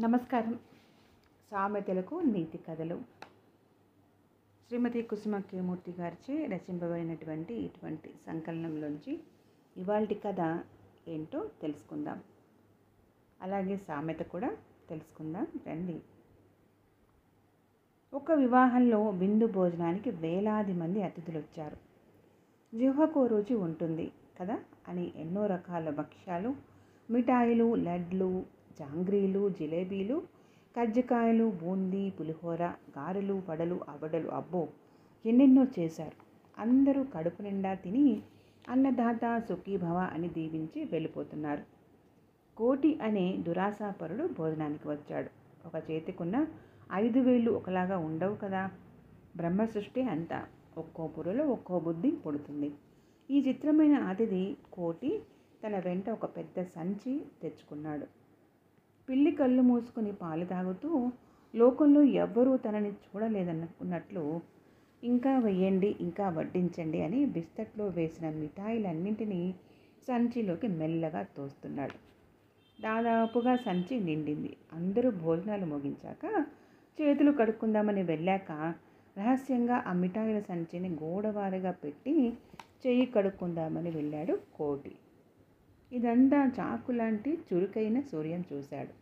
నమస్కారం. సామెతలకు నీతి కథలు. శ్రీమతి కుసుమ కేమూర్తి గారిచే రచింపబడినటువంటి ఇటువంటి సంకలనంలోంచి ఇవాల్టి కథ ఏంటో తెలుసుకుందాం. అలాగే సామెత కూడా తెలుసుకుందాం. రండి. ఒక వివాహంలో విందు భోజనానికి వేలాది మంది అతిథులు వచ్చారు జిహ్వకు రుచి ఉంటుంది కదా అని ఎన్నో రకాల భక్ష్యాలు మిఠాయిలు లడ్లు జాంగ్రీలు జిలేబీలు కజ్జికాయలు బూందీ పులిహోర గారెలు వడలు అవడలు. అబ్బో! ఎన్నెన్నో చేశారు. అందరూ కడుపు నిండా తిని అన్నదాత సుఖీభవ అని దీవించి వెళ్ళిపోతున్నారు. కోటి అనే దురాశాపరుడు భోజనానికి వచ్చాడు. ఒక చేతికున్న ఐదు వేళ్ళు ఒకలాగా ఉండవు కదా? బ్రహ్మ సృష్టి అంతా. ఒక్కో పురులో ఒక్కో బుద్ధి పుడుతుంది. ఈ చిత్రమైన అతిథి కోటి తన వెంట ఒక పెద్ద సంచి తెచ్చుకున్నాడు. పిల్లి కళ్ళు మూసుకుని పాలు తాగుతూ లోకంలో ఎవ్వరూ తనని చూడలేదనుకున్నట్లు ఇంకా వెయ్యండి ఇంకా వడ్డించండి అని బిస్కట్లో వేసిన మిఠాయిలన్నింటినీ సంచిలోకి మెల్లగా తోస్తున్నాడు. దాదాపుగా సంచి నిండింది. అందరూ భోజనాలు ముగించాక చేతులు కడుక్కుందామని వెళ్ళాక రహస్యంగా ఆ మిఠాయిల సంచిని గోడవారిగా పెట్టి చెయ్యి కడుక్కుందామని వెళ్ళాడు కోటి. ఇదంతా చాకు లాంటి చురుకైన సూర్యం చూశాడు.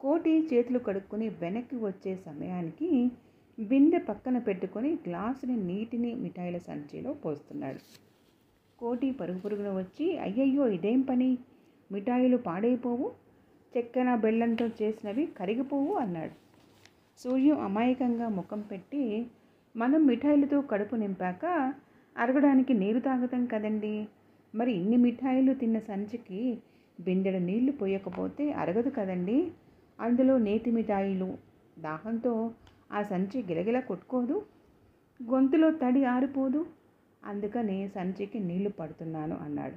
కోటి చేతులు కడుక్కుని వెనక్కి వచ్చే సమయానికి బిందె పక్కన పెట్టుకొని గ్లాసుని నీటిని మిఠాయిల సంచిలో పోస్తున్నాడు. కోటి పరుగు పరుగున వచ్చి అయ్యయ్యో ఇదేం పని? మిఠాయిలు పాడైపోవు? చెక్కన బెల్లంతో చేసినవి కరిగిపోవు? అన్నాడు. సూర్యం అమాయకంగా ముఖం పెట్టి మనం మిఠాయిలతో కడుపు నింపాక అరగడానికి నీరు తాగుతాం కదండీ? మరి ఇన్ని మిఠాయిలు తిన్న సంచికి బిందెడు నీళ్ళు పోయకపోతే అరగదు కదండి. అందులో నేతి మిఠాయిలు దాహంతో ఆ సంచి గిలగిల కొట్టుకోదు గొంతులో తడి ఆరిపోదు. అందుకని సంచికి నీళ్ళు పడుతున్నాను అన్నాడు.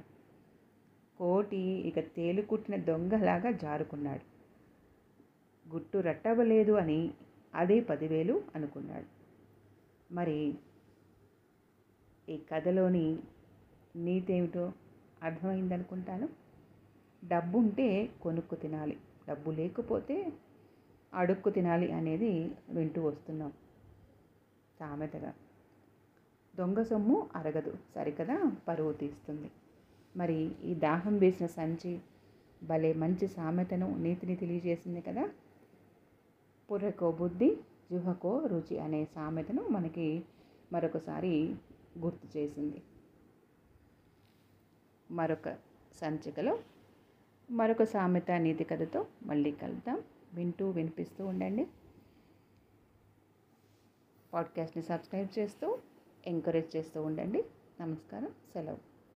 కోటి ఇక తేలుకుట్టిన దొంగలాగా జారుకున్నాడు. గుట్టు రట్టవలేదు అని అదే పదివేలు అనుకున్నాడు. మరి ఈ కథలోని నీతేమిటో అర్థమైందనుకుంటాను. డబ్బు ఉంటే కొనుక్కు తినాలి. డబ్బు లేకపోతే అడుక్కు తినాలి అనేది వింటూ వస్తున్నాం. సామెతగా. దొంగ సొమ్ము అరగదు. సరికదా? పరువు తీస్తుంది. మరి ఈ దాహం వేసిన సంచి భలే మంచి సామెతను నీతిని తెలియజేసింది కదా? పుర్రకో బుద్ధి జుహకో రుచి అనే సామెతను మనకి మరొకసారి గుర్తు చేసింది. మరొక సంచికలో మరొక సామెత నీతి కథతో మళ్ళీ కలుద్దాం. వింటూ వినిపిస్తూ ఉండండి. పాడ్కాస్ట్ని సబ్స్క్రైబ్ చేస్తూ ఎంకరేజ్ చేస్తూ ఉండండి. నమస్కారం. సెలవు.